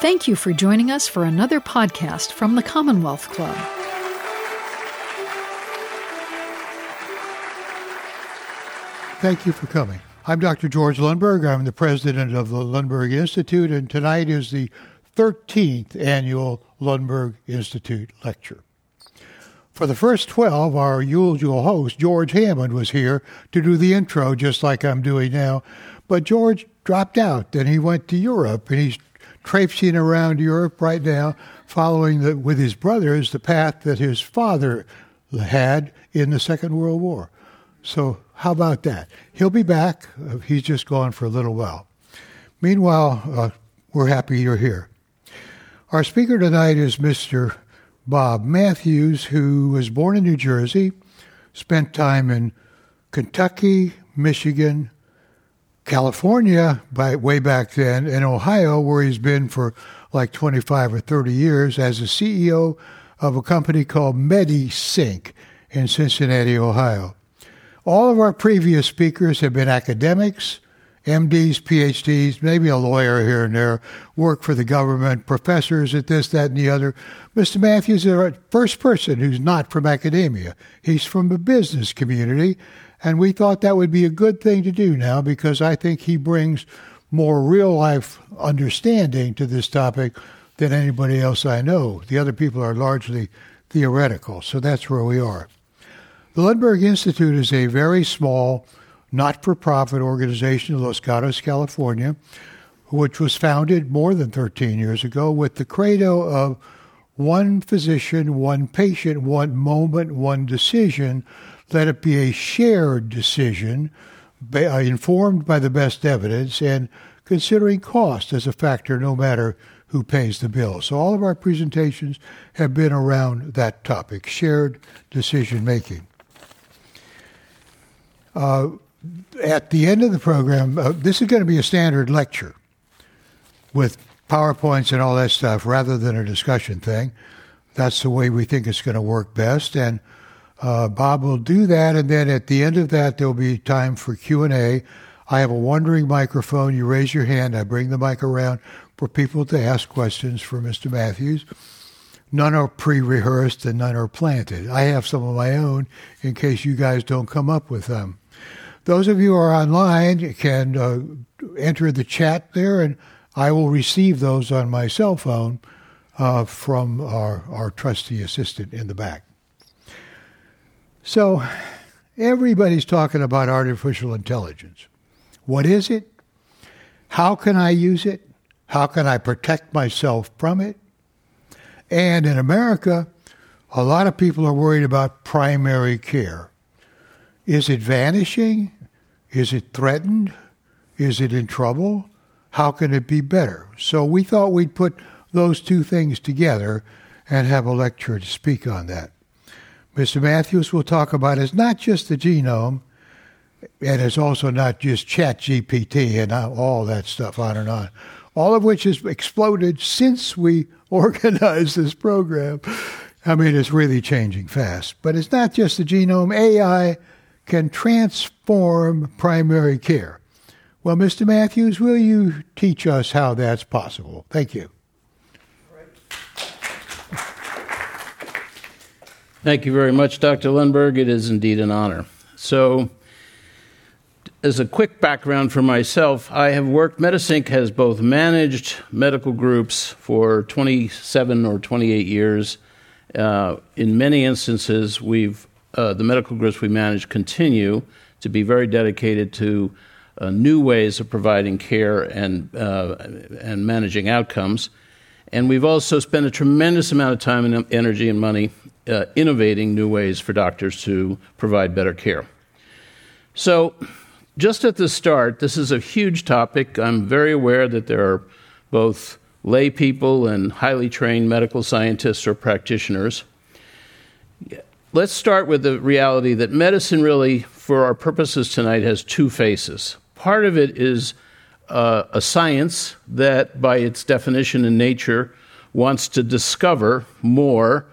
Thank you for joining us for another podcast from the Commonwealth Club. Thank you for coming. I'm Dr. George Lundberg. I'm the president of the Lundberg Institute, and tonight is the 13th annual Lundberg Institute lecture. For the first 12, our usual host, George Hammond, was here to do the intro, just like I'm doing now. But George dropped out, and he went to Europe, and he's traipsing around Europe right now, following the, with his brothers the path that his father had in the Second World War. So, how about that? He'll be back. Uh, he's just gone for a little while. Meanwhile, uh, we're happy you're here. Our speaker tonight is Mr. Bob Matthews, who was born in New Jersey, spent time in Kentucky, Michigan, California by way back then, and Ohio, where he's been for like 25 or 30 years as a CEO of a company called MediSync in Cincinnati, Ohio. All of our previous speakers have been academics, MDs, PhDs, maybe a lawyer here and there, work for the government, professors at this, that, and the other. Mr. Matthews is the first person who's not from academia. He's from the business community, and we thought that would be a good thing to do now because I think he brings more real life understanding to this topic than anybody else I know. The other people are largely theoretical, so that's where we are. The Lundberg Institute is a very small, not for profit organization in Los Gatos, California, which was founded more than 13 years ago with the credo of one physician, one patient, one moment, one decision let it be a shared decision uh, informed by the best evidence and considering cost as a factor no matter who pays the bill. So all of our presentations have been around that topic, shared decision making. Uh, at the end of the program, uh, this is going to be a standard lecture with PowerPoints and all that stuff rather than a discussion thing. That's the way we think it's going to work best. And uh, Bob will do that, and then at the end of that, there'll be time for Q and A. I have a wandering microphone. You raise your hand. I bring the mic around for people to ask questions for Mr. Matthews. None are pre-rehearsed and none are planted. I have some of my own in case you guys don't come up with them. Those of you who are online can uh, enter the chat there, and I will receive those on my cell phone uh, from our, our trusty assistant in the back. So everybody's talking about artificial intelligence. What is it? How can I use it? How can I protect myself from it? And in America, a lot of people are worried about primary care. Is it vanishing? Is it threatened? Is it in trouble? How can it be better? So we thought we'd put those two things together and have a lecture to speak on that. Mr. Matthews will talk about is not just the genome, and it's also not just Chat GPT and all that stuff on and on, all of which has exploded since we organized this program. I mean, it's really changing fast. But it's not just the genome. AI can transform primary care. Well, Mr. Matthews, will you teach us how that's possible? Thank you. Thank you very much, Dr. Lundberg. It is indeed an honor. So, as a quick background for myself, I have worked, MediSync has both managed medical groups for 27 or 28 years. Uh, in many instances, we've uh, the medical groups we manage continue to be very dedicated to uh, new ways of providing care and uh, and managing outcomes. And we've also spent a tremendous amount of time and energy and money uh, innovating new ways for doctors to provide better care. So, just at the start, this is a huge topic. I'm very aware that there are both lay people and highly trained medical scientists or practitioners. Let's start with the reality that medicine, really, for our purposes tonight, has two faces. Part of it is uh, a science that, by its definition and nature, wants to discover more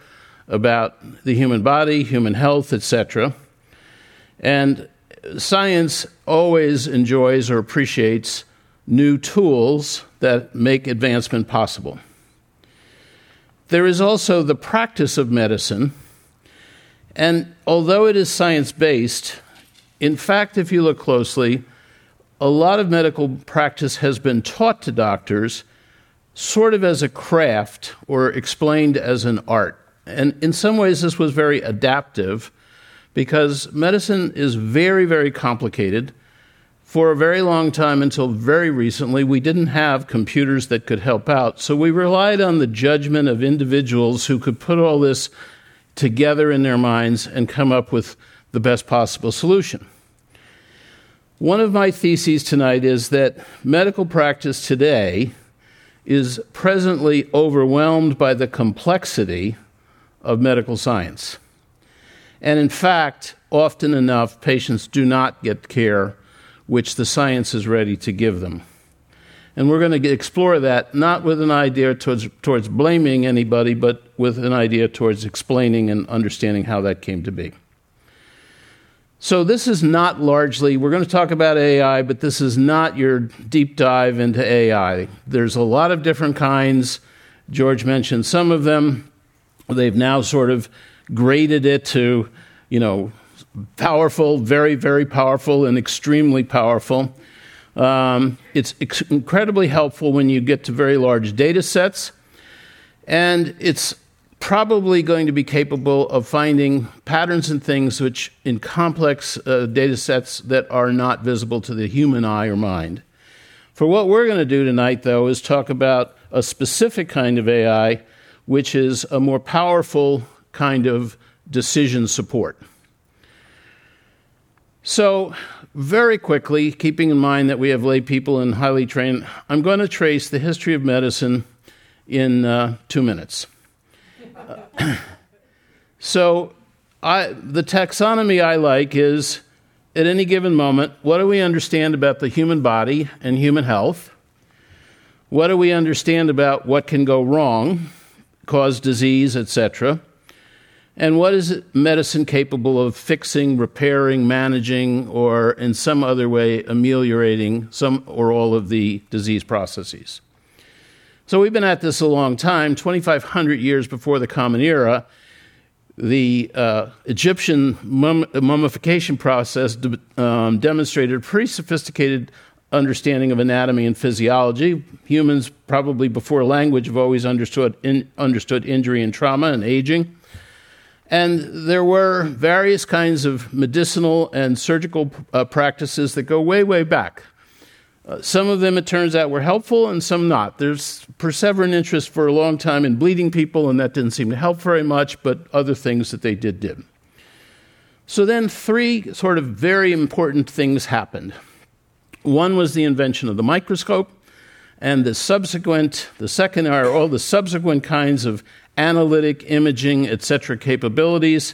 about the human body, human health, etc. And science always enjoys or appreciates new tools that make advancement possible. There is also the practice of medicine, and although it is science based, in fact, if you look closely, a lot of medical practice has been taught to doctors sort of as a craft or explained as an art. And in some ways, this was very adaptive because medicine is very, very complicated. For a very long time, until very recently, we didn't have computers that could help out. So we relied on the judgment of individuals who could put all this together in their minds and come up with the best possible solution. One of my theses tonight is that medical practice today is presently overwhelmed by the complexity of medical science. And in fact, often enough, patients do not get care which the science is ready to give them. And we're going to explore that not with an idea towards, towards blaming anybody, but with an idea towards explaining and understanding how that came to be. So, this is not largely, we're going to talk about AI, but this is not your deep dive into AI. There's a lot of different kinds. George mentioned some of them. They've now sort of graded it to, you know, powerful, very, very powerful, and extremely powerful. Um, it's ex- incredibly helpful when you get to very large data sets, and it's probably going to be capable of finding patterns and things which, in complex uh, data sets that are not visible to the human eye or mind. For what we're going to do tonight, though, is talk about a specific kind of AI, which is a more powerful kind of decision support. So, very quickly, keeping in mind that we have lay people and highly trained, I'm going to trace the history of medicine in uh, two minutes. so, I, the taxonomy I like is at any given moment, what do we understand about the human body and human health? What do we understand about what can go wrong, cause disease, etc.? And what is medicine capable of fixing, repairing, managing, or in some other way ameliorating some or all of the disease processes? So we've been at this a long time, 2,500 years before the Common Era. The uh, Egyptian mum- mummification process de- um, demonstrated pretty sophisticated understanding of anatomy and physiology. Humans, probably before language, have always understood, in- understood injury and trauma and aging. And there were various kinds of medicinal and surgical uh, practices that go way, way back. Uh, some of them, it turns out, were helpful and some not. There's perseverant interest for a long time in bleeding people, and that didn't seem to help very much, but other things that they did did. So then, three sort of very important things happened. One was the invention of the microscope, and the subsequent, the second are all the subsequent kinds of analytic, imaging, etc. capabilities.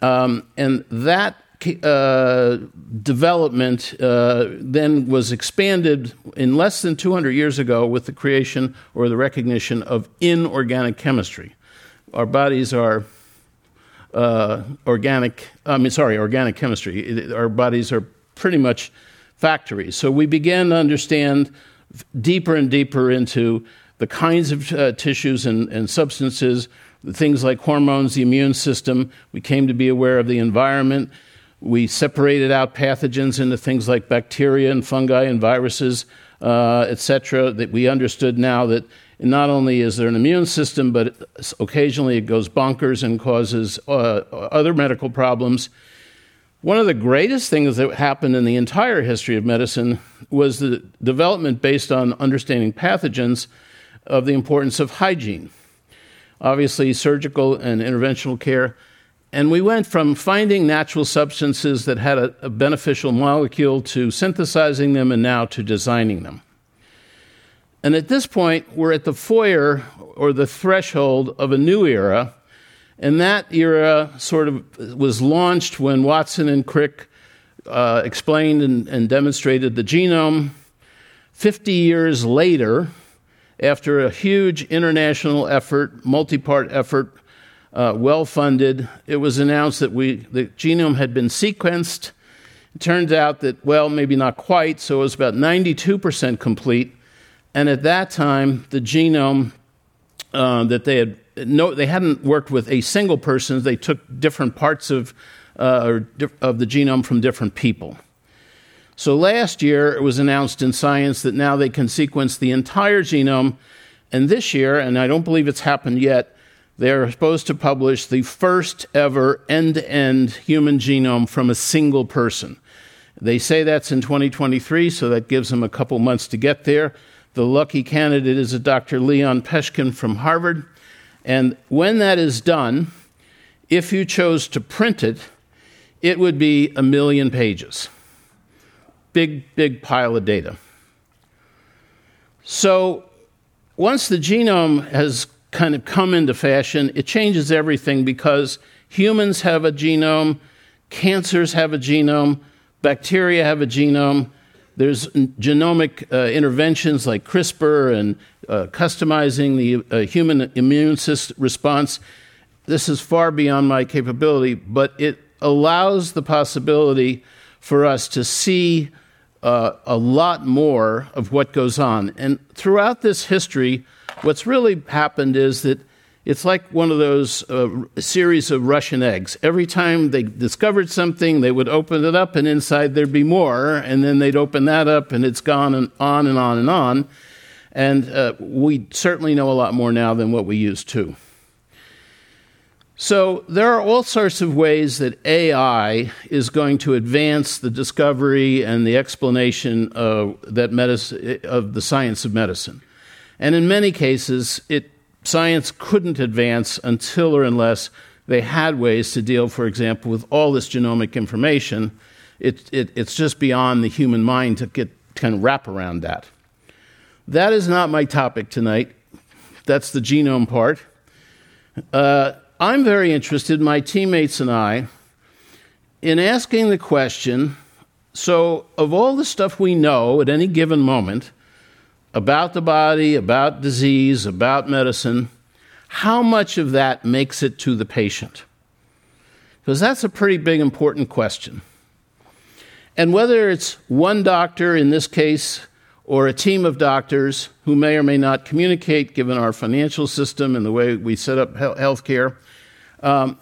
Um, and that uh, development uh, then was expanded in less than 200 years ago with the creation or the recognition of inorganic chemistry. Our bodies are uh, organic, I mean, sorry, organic chemistry. Our bodies are pretty much factories. So we began to understand deeper and deeper into the kinds of uh, tissues and, and substances, things like hormones, the immune system. We came to be aware of the environment. We separated out pathogens into things like bacteria and fungi and viruses, uh, etc. That we understood now that not only is there an immune system, but occasionally it goes bonkers and causes uh, other medical problems. One of the greatest things that happened in the entire history of medicine was the development based on understanding pathogens of the importance of hygiene. Obviously, surgical and interventional care and we went from finding natural substances that had a, a, beneficial molecule to synthesizing them and now to designing them. And at this point, we're at the foyer or the threshold of a new era. And that era sort of was launched when Watson and Crick uh, explained and, and demonstrated the genome. 50 years later, after a huge international effort, multi part effort, uh, well funded. It was announced that we, the genome had been sequenced It turns out that, well, maybe not quite, so it was about 92% complete. And at that time, the genome uh, that they had no, they hadn't worked with a single person. They took different parts of uh, of the genome from different people. So last year, it was announced in Science that now they can sequence the entire genome. And this year, and I don't believe it's happened yet, they're supposed to publish the first ever end to end human genome from a single person. They say that's in 2023, so that gives them a couple months to get there. The lucky candidate is a Dr. Leon Peshkin from Harvard. And when that is done, if you chose to print it, it would be a million pages big, big pile of data. So once the genome has kind of come into fashion, it changes everything because humans have a genome, cancers have a genome, bacteria have a genome. There's genomic uh, interventions like CRISPR and uh, customizing the uh, human immune system response. This is far beyond my capability, but it allows the possibility for us to see uh, a lot more of what goes on. And throughout this history, what's really happened is that it's like one of those uh, series of Russian eggs. Every time they discovered something, they would open it up, and inside there'd be more, and then they'd open that up, and it's gone and on and on and on. And uh, we certainly know a lot more now than what we used to. So, there are all sorts of ways that AI is going to advance the discovery and the explanation of, that medicine, of the science of medicine. And in many cases, it, science couldn't advance until or unless they had ways to deal, for example, with all this genomic information. It, it, it's just beyond the human mind to get kind of wrap around that. That is not my topic tonight. That's the genome part. Uh, I'm very interested, my teammates and I, in asking the question so, of all the stuff we know at any given moment about the body, about disease, about medicine, how much of that makes it to the patient? Because that's a pretty big, important question. And whether it's one doctor, in this case, or a team of doctors who may or may not communicate given our financial system and the way we set up health care, um,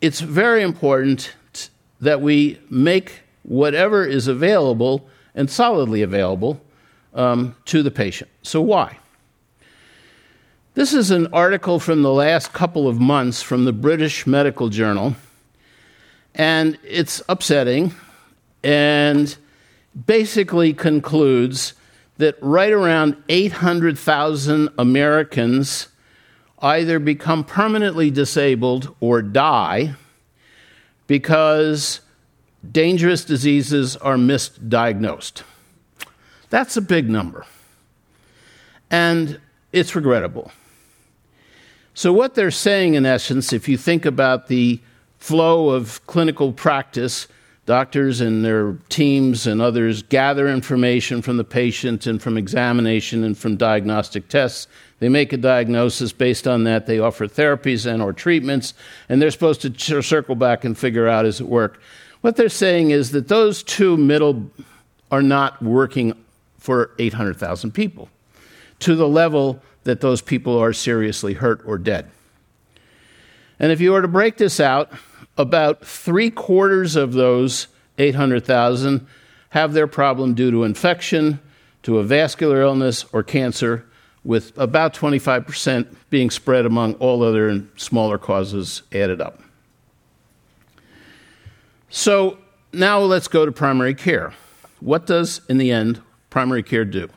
it's very important that we make whatever is available and solidly available um, to the patient. So, why? This is an article from the last couple of months from the British Medical Journal, and it's upsetting and basically concludes that right around 800,000 Americans either become permanently disabled or die because dangerous diseases are misdiagnosed. That's a big number. And it's regrettable. So, what they're saying, in essence, if you think about the flow of clinical practice, doctors and their teams and others gather information from the patient and from examination and from diagnostic tests they make a diagnosis based on that. They offer therapies and or treatments, and they're supposed to circle back and figure out is it work. What they're saying is that those two middle are not working for 800,000 people to the level that those people are seriously hurt or dead. And if you were to break this out, about three quarters of those 800,000 have their problem due to infection, to a vascular illness, or cancer, with about 25% being spread among all other and smaller causes added up. So now let's go to primary care. What does, in the end, primary care do?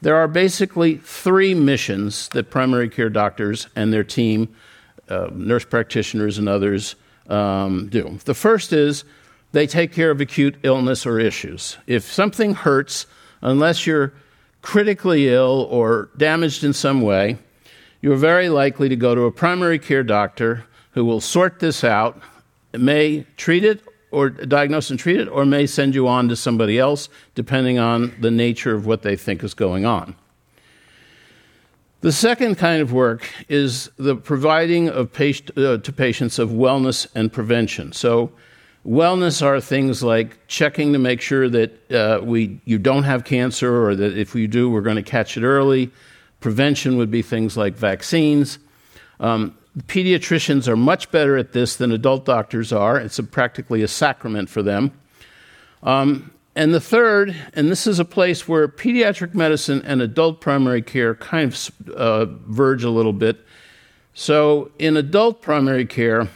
There are basically three missions that primary care doctors and their team, uh, nurse practitioners and others, um, do. The first is they take care of acute illness or issues. If something hurts, unless you're critically ill or damaged in some way, you're very likely to go to a primary care doctor who will sort this out, may treat it or diagnose and treat it, or may send you on to somebody else, depending on the nature of what they think is going on. The second kind of work is the providing of patient, uh, to patients of wellness and prevention. So, Wellness are things like checking to make sure that uh, we, you don't have cancer or that if you do, we're going to catch it early. Prevention would be things like vaccines. Um, pediatricians are much better at this than adult doctors are. It's a, practically a sacrament for them. Um, and the third, and this is a place where pediatric medicine and adult primary care kind of uh, verge a little bit. So, in adult primary care,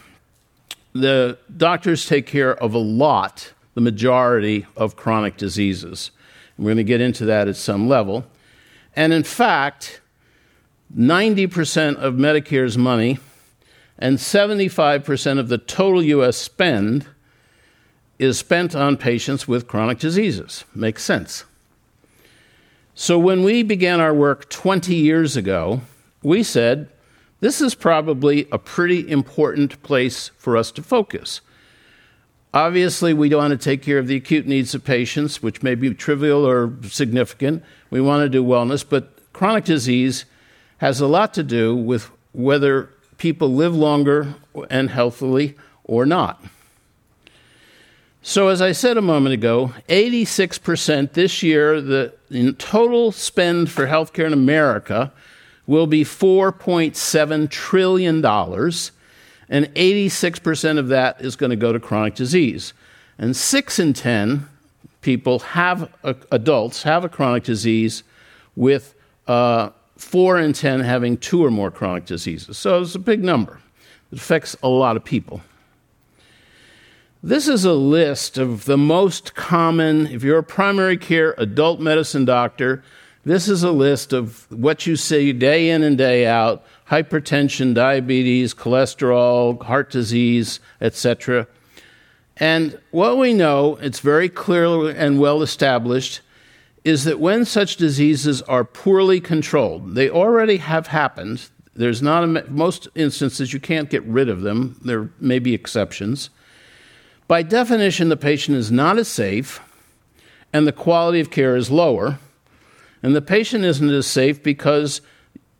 the doctors take care of a lot, the majority of chronic diseases. And we're going to get into that at some level. And in fact, 90% of Medicare's money and 75% of the total U.S. spend is spent on patients with chronic diseases. Makes sense. So when we began our work 20 years ago, we said this is probably a pretty important place for us to focus. Obviously, we don't want to take care of the acute needs of patients, which may be trivial or significant. We want to do wellness, but chronic disease has a lot to do with whether people live longer and healthily or not. So, as I said a moment ago, 86% this year, the total spend for healthcare in America will be $4.7 trillion, and 86% of that is going to go to chronic disease. And 6 in 10 people have, uh, adults have a chronic disease, with uh, 4 in 10 having two or more chronic diseases. So it's a big number. It affects a lot of people. This is a list of the most common, if you're a primary care adult medicine doctor, this is a list of what you see day in and day out hypertension, diabetes, cholesterol, heart disease, etc. And what we know, it's very clear and well established, is that when such diseases are poorly controlled, they already have happened. There's not a, most instances you can't get rid of them. There may be exceptions. By definition, the patient is not as safe, and the quality of care is lower and the patient isn't as safe because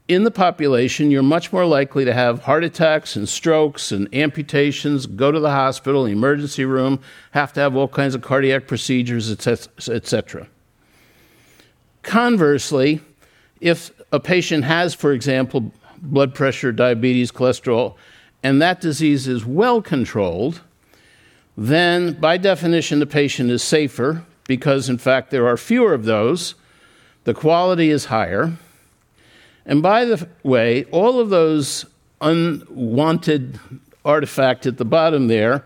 in the population, you're much more likely to have heart attacks and strokes and amputations, go to the hospital, emergency room, have to have all kinds of cardiac procedures, etc. Conversely, if a patient has, for example, blood pressure, diabetes, cholesterol, and that disease is well controlled, then by definition the patient is safer because, in fact, there are fewer of those the quality is higher. And by the way, all of those unwanted artifacts at the bottom there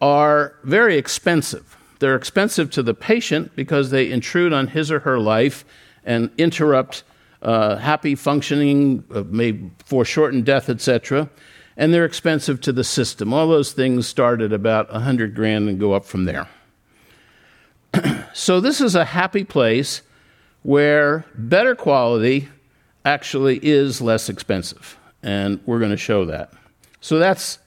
are very expensive. They're expensive to the patient because they intrude on his or her life and interrupt uh, happy functioning, uh, may foreshorten death, etc. And they're expensive to the system. All those things start at about 100 grand and go up from there. so this is a happy place where better quality actually is less expensive. And we're going to show that. So that's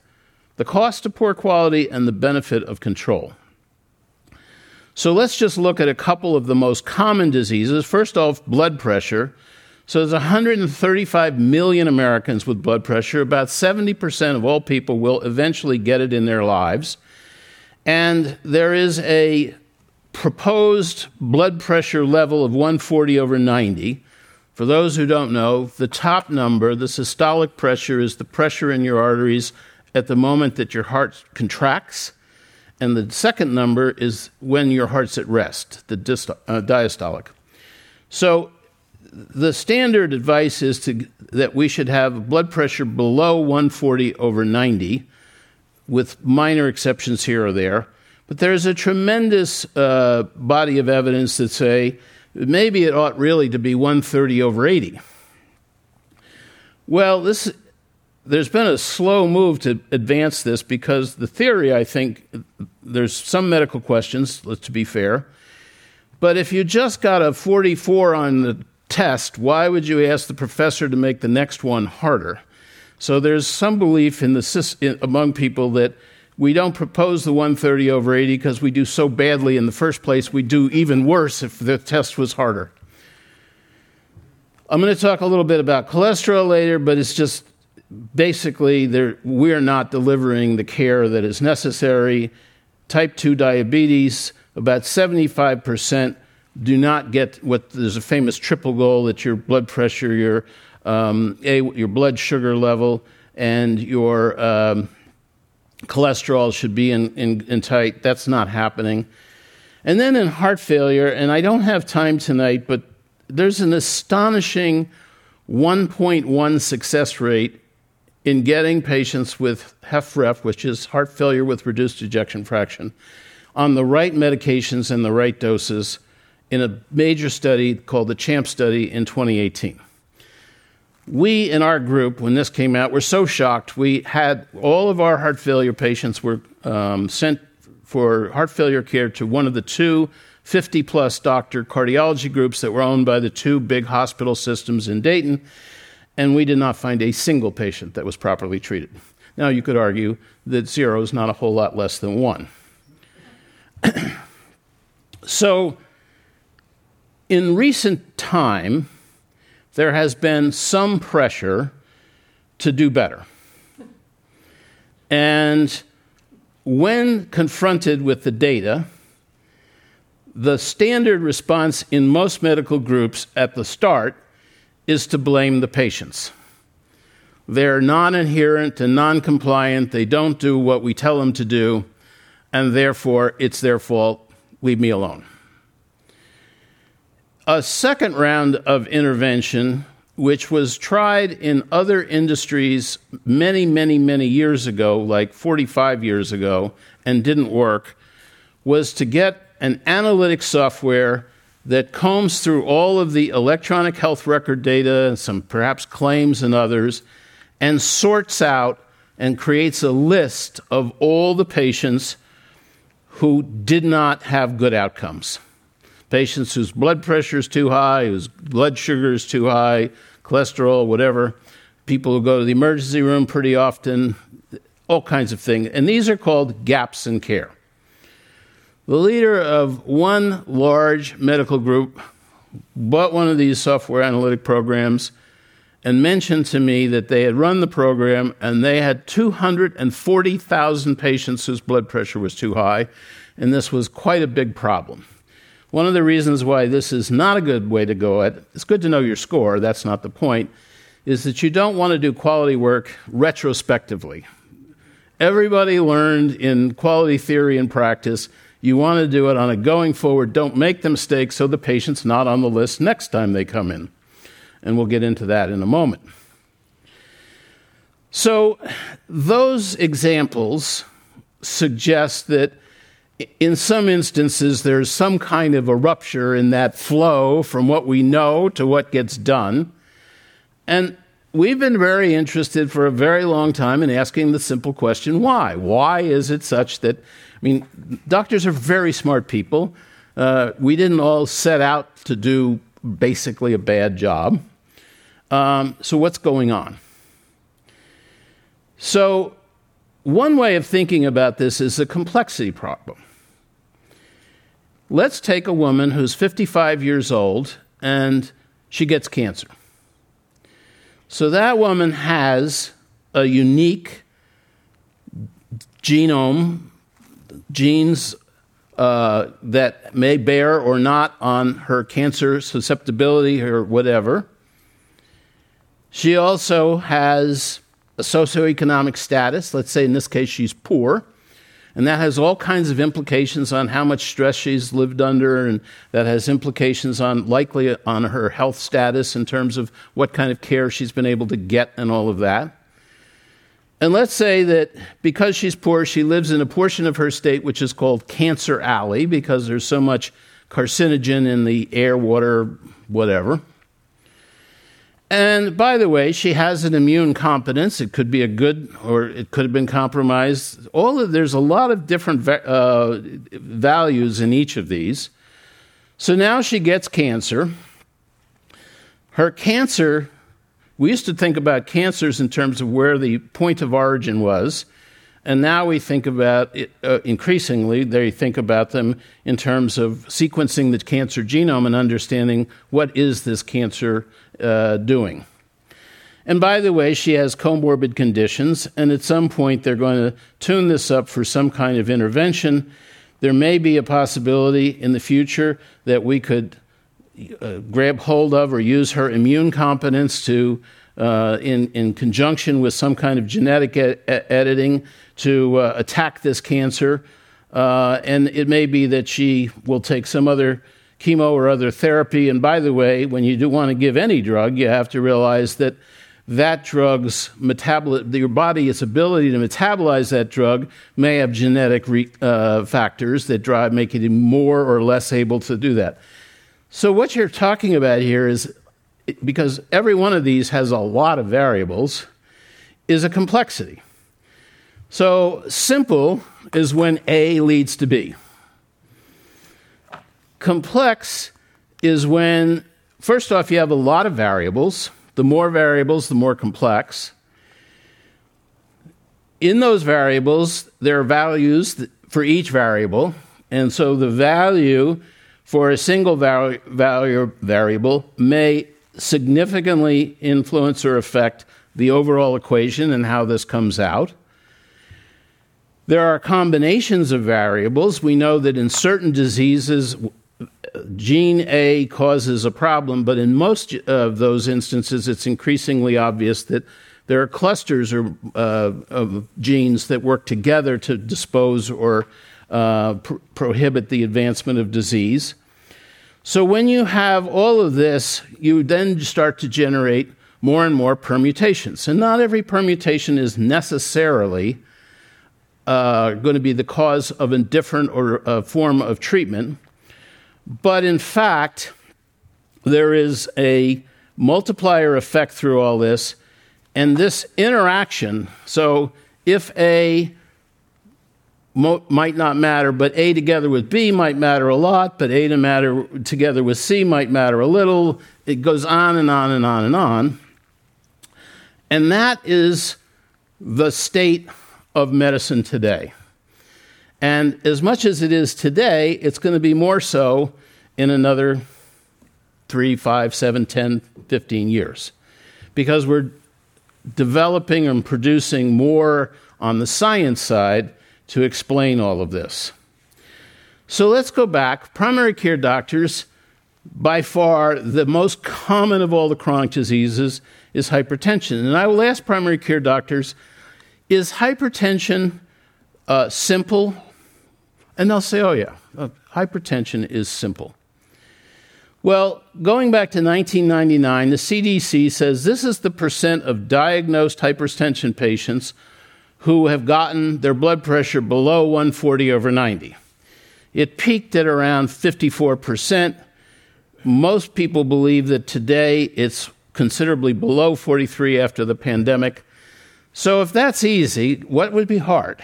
the cost of poor quality and the benefit of control. So let's just look at a couple of the most common diseases. First off, blood pressure. So there's 135 million Americans with blood pressure. About 70% of all people will eventually get it in their lives. And there is a proposed blood pressure level of 140 over 90. For those who don't know, the top number, the systolic pressure, is the pressure in your arteries at the moment that your heart contracts. And the second number is when your heart's at rest, the uh, diastolic. So the standard advice is to, that we should have blood pressure below 140 over 90, with minor exceptions here or there. But there's a tremendous uh, body of evidence that say maybe it ought really to be 130 over 80. Well, this, there's been a slow move to advance this because the theory, I think, there's some medical questions, to be fair. But if you just got a 44 on the test, why would you ask the professor to make the next one harder? So there's some belief in the, in, among people that we don't propose the 130 over 80 because we do so badly in the first place. We do even worse if the test was harder. I'm going to talk a little bit about cholesterol later, but it's just basically we're not delivering the care that is necessary. type 2 diabetes, about 75% do not get what there's a famous triple goal that your blood pressure, your, um, a, your blood sugar level, and your um, cholesterol should be in, in, in tight. That's not happening. And then in heart failure, and I don't have time tonight, but there's an astonishing 1.1 success rate in getting patients with HFrEF, which is heart failure with reduced ejection fraction, on the right medications and the right doses in a major study called the CHAMP study in 2018. We in our group, when this came out, were so shocked. We had all of our heart failure patients were um, sent for heart failure care to one of the two 50 plus doctor cardiology groups that were owned by the two big hospital systems in Dayton, and we did not find a single patient that was properly treated. Now, you could argue that zero is not a whole lot less than one. so, in recent time, there has been some pressure to do better. And when confronted with the data, the standard response in most medical groups at the start is to blame the patients. They're non adherent and non compliant, they don't do what we tell them to do, and therefore it's their fault. Leave me alone. A second round of intervention, which was tried in other industries many, many, many years ago, like 45 years ago, and didn't work, was to get an analytic software that combs through all of the electronic health record data, and some perhaps claims and others, and sorts out and creates a list of all the patients who did not have good outcomes patients whose blood pressure is too high, whose blood sugar is too high, cholesterol, whatever, people who go to the emergency room pretty often, all kinds of things. And these are called gaps in care. The leader of one large medical group bought one of these software analytic programs and mentioned to me that they had run the program and they had 240,000 patients whose blood pressure was too high, and this was quite a big problem. One of the reasons why this is not a good way to go at it's good to know your score, that's not the point, is that you don't want to do quality work retrospectively. Everybody learned in quality theory and practice you want to do it on a going forward, don't make the mistake so the patient's not on the list next time they come in. And we'll get into that in a moment. So, those examples suggest that in some instances, there's some kind of a rupture in that flow from what we know to what gets done. And we've been very interested for a very long time in asking the simple question why? Why is it such that, I mean, doctors are very smart people. Uh, we didn't all set out to do basically a bad job. Um, so, what's going on? So, one way of thinking about this is a complexity problem. Let's take a woman who's 55 years old and she gets cancer. So that woman has a unique genome, genes uh, that may bear or not on her cancer susceptibility or whatever. She also has a socioeconomic status. Let's say in this case she's poor. And that has all kinds of implications on how much stress she's lived under, and that has implications on likely on her health status in terms of what kind of care she's been able to get and all of that. And let's say that because she's poor, she lives in a portion of her state which is called Cancer Alley because there's so much carcinogen in the air, water, whatever. And by the way, she has an immune competence. It could be a good, or it could have been compromised. All of, there's a lot of different uh, values in each of these. So now she gets cancer. Her cancer, we used to think about cancers in terms of where the point of origin was. And now we think about it, uh, increasingly, they think about them in terms of sequencing the cancer genome and understanding what is this cancer uh, doing. And by the way, she has comorbid conditions, and at some point they're going to tune this up for some kind of intervention. There may be a possibility in the future that we could uh, grab hold of or use her immune competence to, uh, in, in conjunction with some kind of genetic e- editing, to uh, attack this cancer. Uh, and it may be that she will take some other chemo or other therapy. And by the way, when you do want to give any drug, you have to realize that that drug's metabolism, your body's ability to metabolize that drug may have genetic re, uh, factors that drive, make it more or less able to do that. So, what you're talking about here is because every one of these has a lot of variables, is a complexity. So, simple is when A leads to B. Complex is when, first off, you have a lot of variables the more variables, the more complex. In those variables, there are values for each variable, and so the value for a single val- value variable may significantly influence or affect the overall equation and how this comes out. There are combinations of variables. We know that in certain diseases, gene A causes a problem, but in most of those instances, it's increasingly obvious that there are clusters or, uh, of genes that work together to dispose or uh, pr- prohibit the advancement of disease. So, when you have all of this, you then start to generate more and more permutations. And not every permutation is necessarily uh, going to be the cause of a different or a form of treatment. But in fact, there is a multiplier effect through all this, and this interaction. So if A mo- might not matter, but A together with B might matter a lot, but A to matter together with C might matter a little. It goes on and on and on and on. And that is the state of medicine today. And as much as it is today, it's going to be more so in another three, five, seven, 10, 15 years. Because we're developing and producing more on the science side to explain all of this. So let's go back. Primary care doctors, by far the most common of all the chronic diseases, is hypertension. And I will ask primary care doctors is hypertension uh, simple and they'll say, oh, yeah, uh, hypertension is simple. Well, going back to 1999, the CDC says this is the percent of diagnosed hypertension patients who have gotten their blood pressure below 140 over 90. It peaked at around 54%. Most people believe that today it's considerably below 43 after the pandemic. So, if that's easy, what would be hard?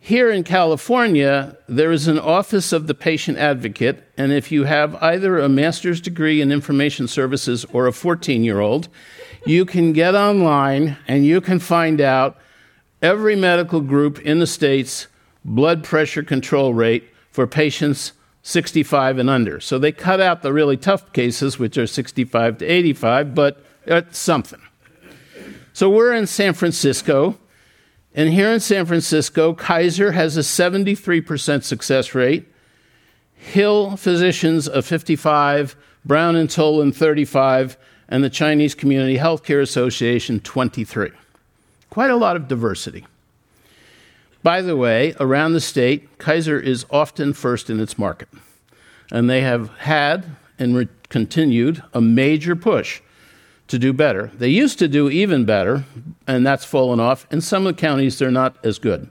Here in California, there is an Office of the Patient Advocate, and if you have either a master's degree in information services or a 14 year old, you can get online and you can find out every medical group in the state's blood pressure control rate for patients 65 and under. So they cut out the really tough cases, which are 65 to 85, but it's something. So we're in San Francisco. And here in San Francisco, Kaiser has a 73% success rate, Hill Physicians a 55, Brown and Toland 35, and the Chinese Community Healthcare Association 23. Quite a lot of diversity. By the way, around the state, Kaiser is often first in its market. And they have had and re- continued a major push to do better. They used to do even better, and that's fallen off. In some of the counties, they're not as good.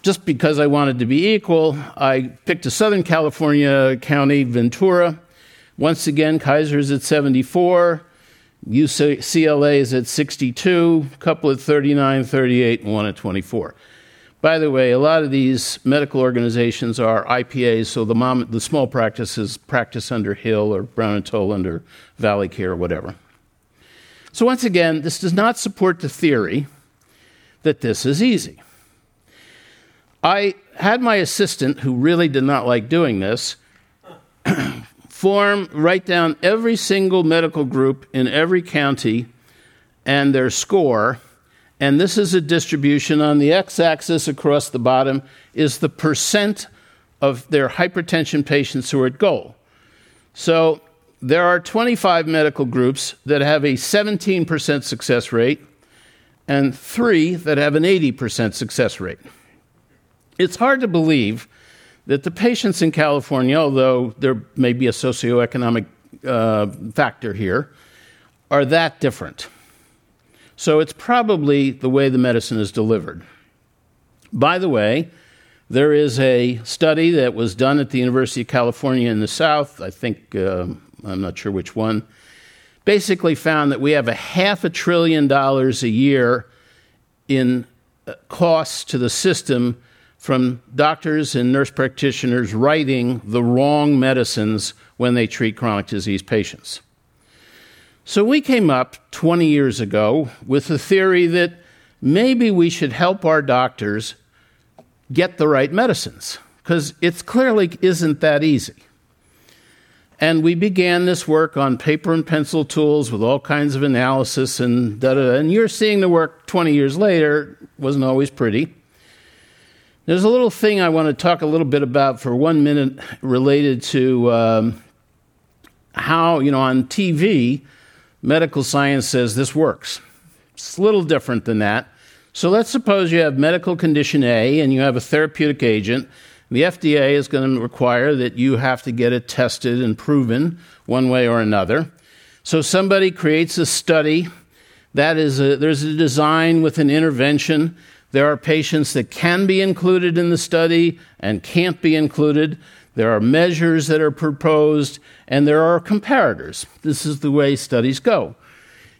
Just because I wanted to be equal, I picked a Southern California county, Ventura. Once again, Kaiser is at 74, UCLA is at 62, a couple at 39, 38, and one at 24. By the way, a lot of these medical organizations are IPAs, so the, mom, the small practices practice under Hill or Brown and Toland or Valley Care or whatever. So, once again, this does not support the theory that this is easy. I had my assistant, who really did not like doing this, form, write down every single medical group in every county and their score. And this is a distribution on the x axis across the bottom is the percent of their hypertension patients who are at goal. So there are 25 medical groups that have a 17% success rate and three that have an 80% success rate. It's hard to believe that the patients in California, although there may be a socioeconomic uh, factor here, are that different. So it's probably the way the medicine is delivered. By the way, there is a study that was done at the University of California in the South, I think, uh, I'm not sure which one, basically found that we have a half a trillion dollars a year in uh, costs to the system from doctors and nurse practitioners writing the wrong medicines when they treat chronic disease patients. So we came up 20 years ago with the theory that maybe we should help our doctors get the right medicines because it clearly isn't that easy. And we began this work on paper and pencil tools with all kinds of analysis and da da. And you're seeing the work 20 years later wasn't always pretty. There's a little thing I want to talk a little bit about for one minute related to um, how, you know, on TV, medical science says this works. It's a little different than that. So let's suppose you have medical condition A and you have a therapeutic agent. The FDA is going to require that you have to get it tested and proven one way or another. So somebody creates a study. That is, a, there's a design with an intervention. There are patients that can be included in the study and can't be included. There are measures that are proposed, and there are comparators. This is the way studies go.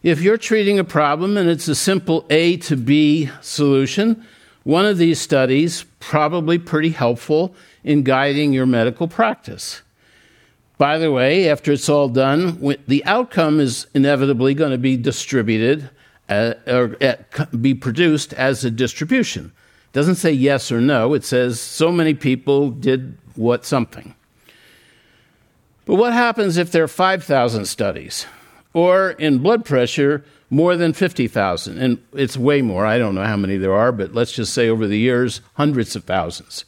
If you're treating a problem and it's a simple A to B solution, one of these studies probably pretty helpful in guiding your medical practice. By the way, after it's all done, the outcome is inevitably going to be distributed uh, or uh, be produced as a distribution. It doesn't say yes or no, it says so many people did what something. But what happens if there are 5,000 studies? or in blood pressure, more than 50,000. And it's way more. I don't know how many there are, but let's just say over the years, hundreds of thousands.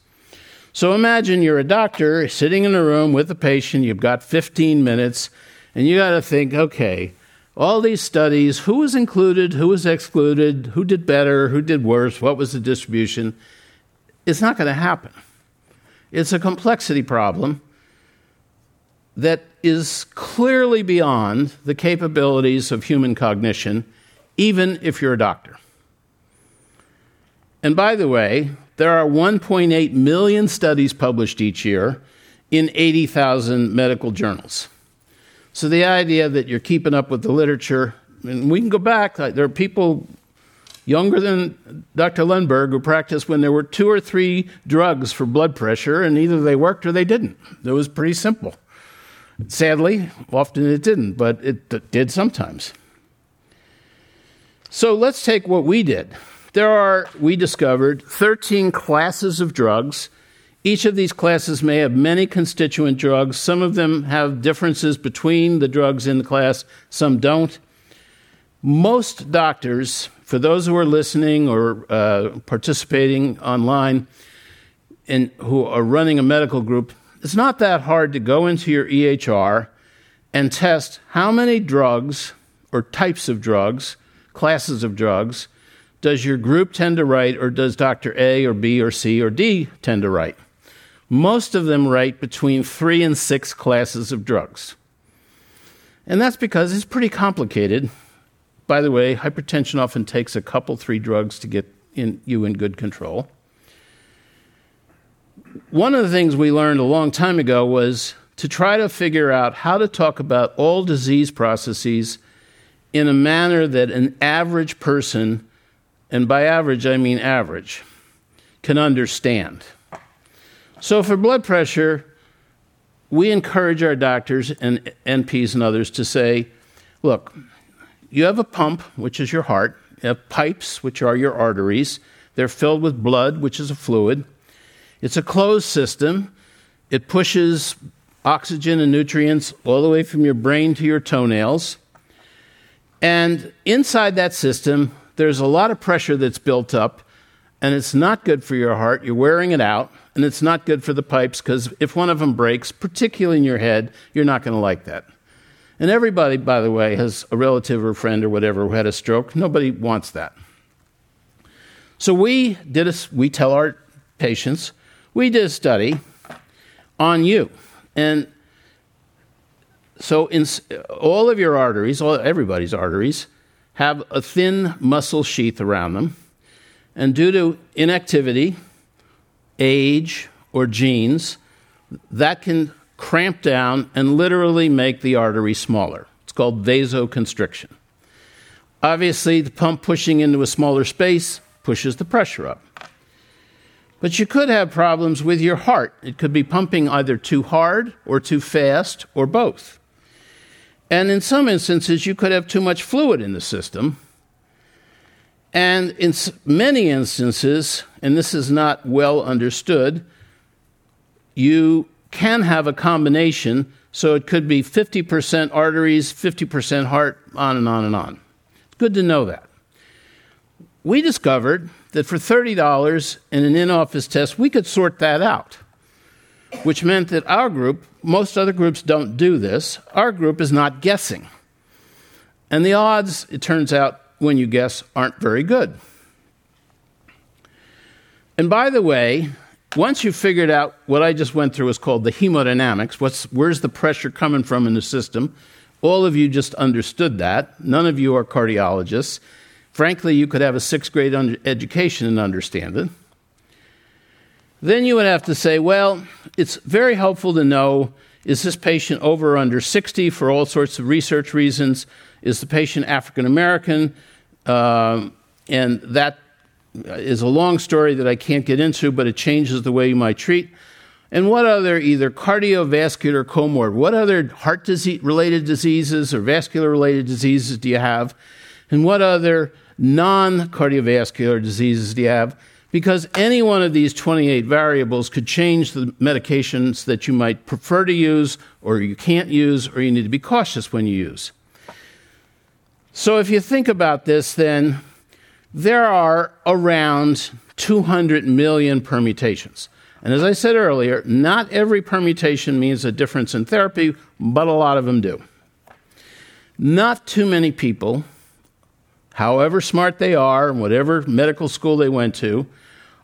So imagine you're a doctor sitting in a room with a patient, you've got 15 minutes, and you got to think, okay, all these studies, who was included, who was excluded, who did better, who did worse, what was the distribution? It's not going to happen. It's a complexity problem that is clearly beyond the capabilities of human cognition, even if you're a doctor. And by the way, there are 1.8 million studies published each year in 80,000 medical journals. So the idea that you're keeping up with the literature, and we can go back, there are people younger than Dr. Lundberg who practiced when there were two or three drugs for blood pressure, and either they worked or they didn't. It was pretty simple. Sadly, often it didn't, but it did sometimes. So let's take what we did. There are, we discovered, 13 classes of drugs. Each of these classes may have many constituent drugs. Some of them have differences between the drugs in the class, some don't. Most doctors, for those who are listening or uh, participating online and who are running a medical group, it's not that hard to go into your EHR and test how many drugs or types of drugs, classes of drugs, does your group tend to write, or does Dr. A or B or C or D tend to write? Most of them write between three and six classes of drugs. And that's because it's pretty complicated. By the way, hypertension often takes a couple, three drugs to get in, you in good control one of the things we learned a long time ago was to try to figure out how to talk about all disease processes in a manner that an average person, and by average I mean average, can understand. So for blood pressure, we encourage our doctors and NPs and others to say, look, you have a pump, which is your heart, you have pipes, which are your arteries, they're filled with blood, which is a fluid. It's a closed system. It pushes oxygen and nutrients all the way from your brain to your toenails. And inside that system, there's a lot of pressure that's built up, and it's not good for your heart. You're wearing it out, and it's not good for the pipes because if one of them breaks, particularly in your head, you're not going to like that. And everybody, by the way, has a relative or friend or whatever who had a stroke. Nobody wants that. So we did a, we tell our patients, we did a study on you. And so in all of your arteries, all, everybody's arteries, have a thin muscle sheath around them. And due to inactivity, age, or genes, that can cramp down and literally make the artery smaller. It's called vasoconstriction. Obviously, the pump pushing into a smaller space pushes the pressure up. But you could have problems with your heart. It could be pumping either too hard or too fast or both. And in some instances, you could have too much fluid in the system. And in many instances, and this is not well understood, you can have a combination. So it could be 50% arteries, 50% heart, on and on and on. It's good to know that. We discovered that for $30 in an in office test, we could sort that out, which meant that our group, most other groups don't do this, our group is not guessing. And the odds, it turns out, when you guess, aren't very good. And by the way, once you've figured out what I just went through is called the hemodynamics, what's, where's the pressure coming from in the system, all of you just understood that. None of you are cardiologists. Frankly, you could have a sixth grade education and understand it. Then you would have to say, well, it's very helpful to know is this patient over or under 60 for all sorts of research reasons? Is the patient African American? Um, and that is a long story that I can't get into, but it changes the way you might treat. And what other either cardiovascular comorbid, what other heart disease related diseases or vascular related diseases do you have? And what other non cardiovascular diseases do you have? Because any one of these 28 variables could change the medications that you might prefer to use, or you can't use, or you need to be cautious when you use. So if you think about this, then there are around 200 million permutations. And as I said earlier, not every permutation means a difference in therapy, but a lot of them do. Not too many people however smart they are, and whatever medical school they went to,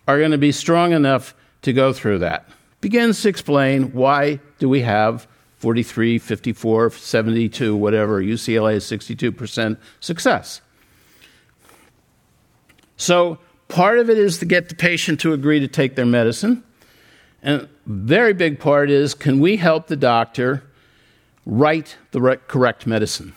are going to be strong enough to go through that. Begins to explain why do we have 43, 54, 72, whatever, UCLA is 62% success. So part of it is to get the patient to agree to take their medicine. And very big part is can we help the doctor write the correct medicine?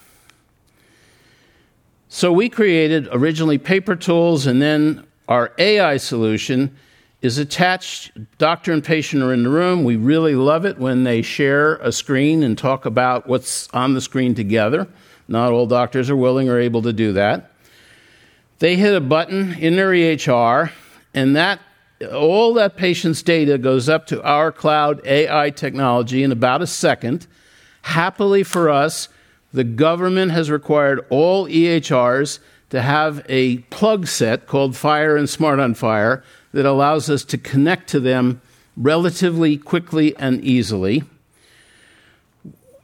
So we created originally paper tools, and then our AI solution is attached. Doctor and patient are in the room. We really love it when they share a screen and talk about what's on the screen together. Not all doctors are willing or able to do that. They hit a button in their EHR, and that all that patient's data goes up to our cloud AI technology in about a second. Happily for us, the government has required all EHRs to have a plug set called FHIR and SMART on FHIR that allows us to connect to them relatively quickly and easily.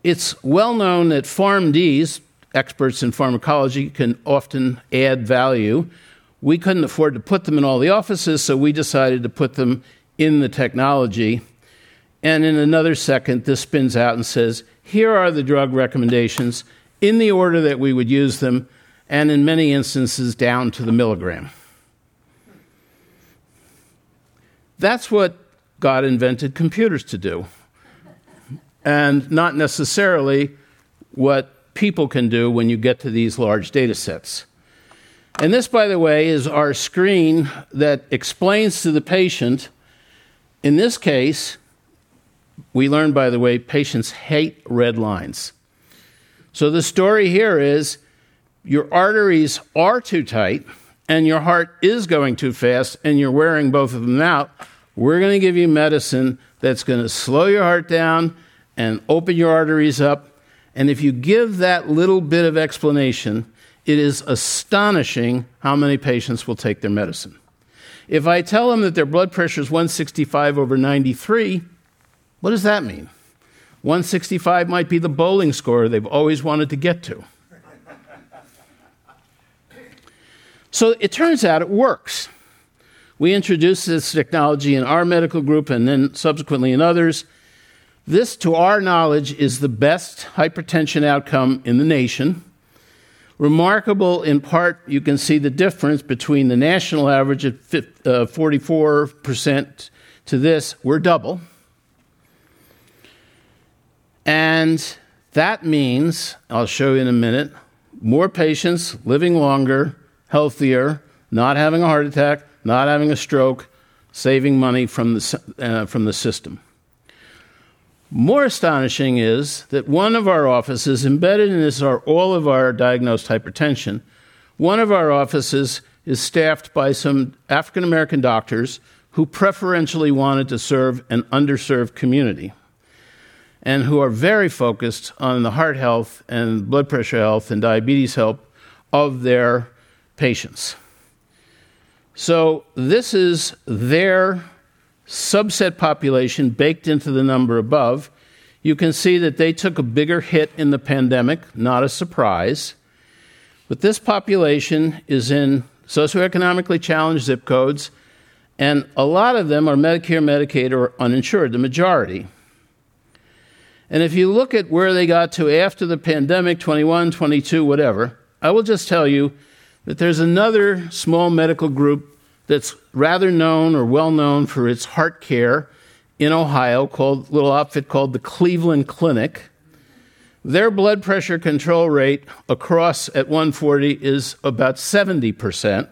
It's well known that PharmDs, experts in pharmacology, can often add value. We couldn't afford to put them in all the offices, so we decided to put them in the technology. And in another second, this spins out and says, here are the drug recommendations in the order that we would use them, and in many instances down to the milligram. That's what God invented computers to do, and not necessarily what people can do when you get to these large data sets. And this, by the way, is our screen that explains to the patient, in this case, we learned, by the way, patients hate red lines. So the story here is your arteries are too tight and your heart is going too fast and you're wearing both of them out. We're going to give you medicine that's going to slow your heart down and open your arteries up. And if you give that little bit of explanation, it is astonishing how many patients will take their medicine. If I tell them that their blood pressure is 165 over 93, what does that mean? 165 might be the bowling score they've always wanted to get to. So it turns out it works. We introduced this technology in our medical group and then subsequently in others. This, to our knowledge, is the best hypertension outcome in the nation. Remarkable in part, you can see the difference between the national average at 44% uh, to this. We're double. And that means, I'll show you in a minute, more patients living longer, healthier, not having a heart attack, not having a stroke, saving money from the, uh, from the system. More astonishing is that one of our offices, embedded in this are all of our diagnosed hypertension, one of our offices is staffed by some African American doctors who preferentially wanted to serve an underserved community and who are very focused on the heart health and blood pressure health and diabetes health of their patients. So, this is their subset population baked into the number above. You can see that they took a bigger hit in the pandemic, not a surprise. But this population is in socioeconomically challenged zip codes, and a lot of them are Medicare, Medicaid, or uninsured, the majority. And if you look at where they got to after the pandemic 21, 22, whatever I will just tell you that there's another small medical group that's rather known or well known for its heart care in Ohio called little outfit called the Cleveland Clinic. Their blood pressure control rate across at 140 is about 70%.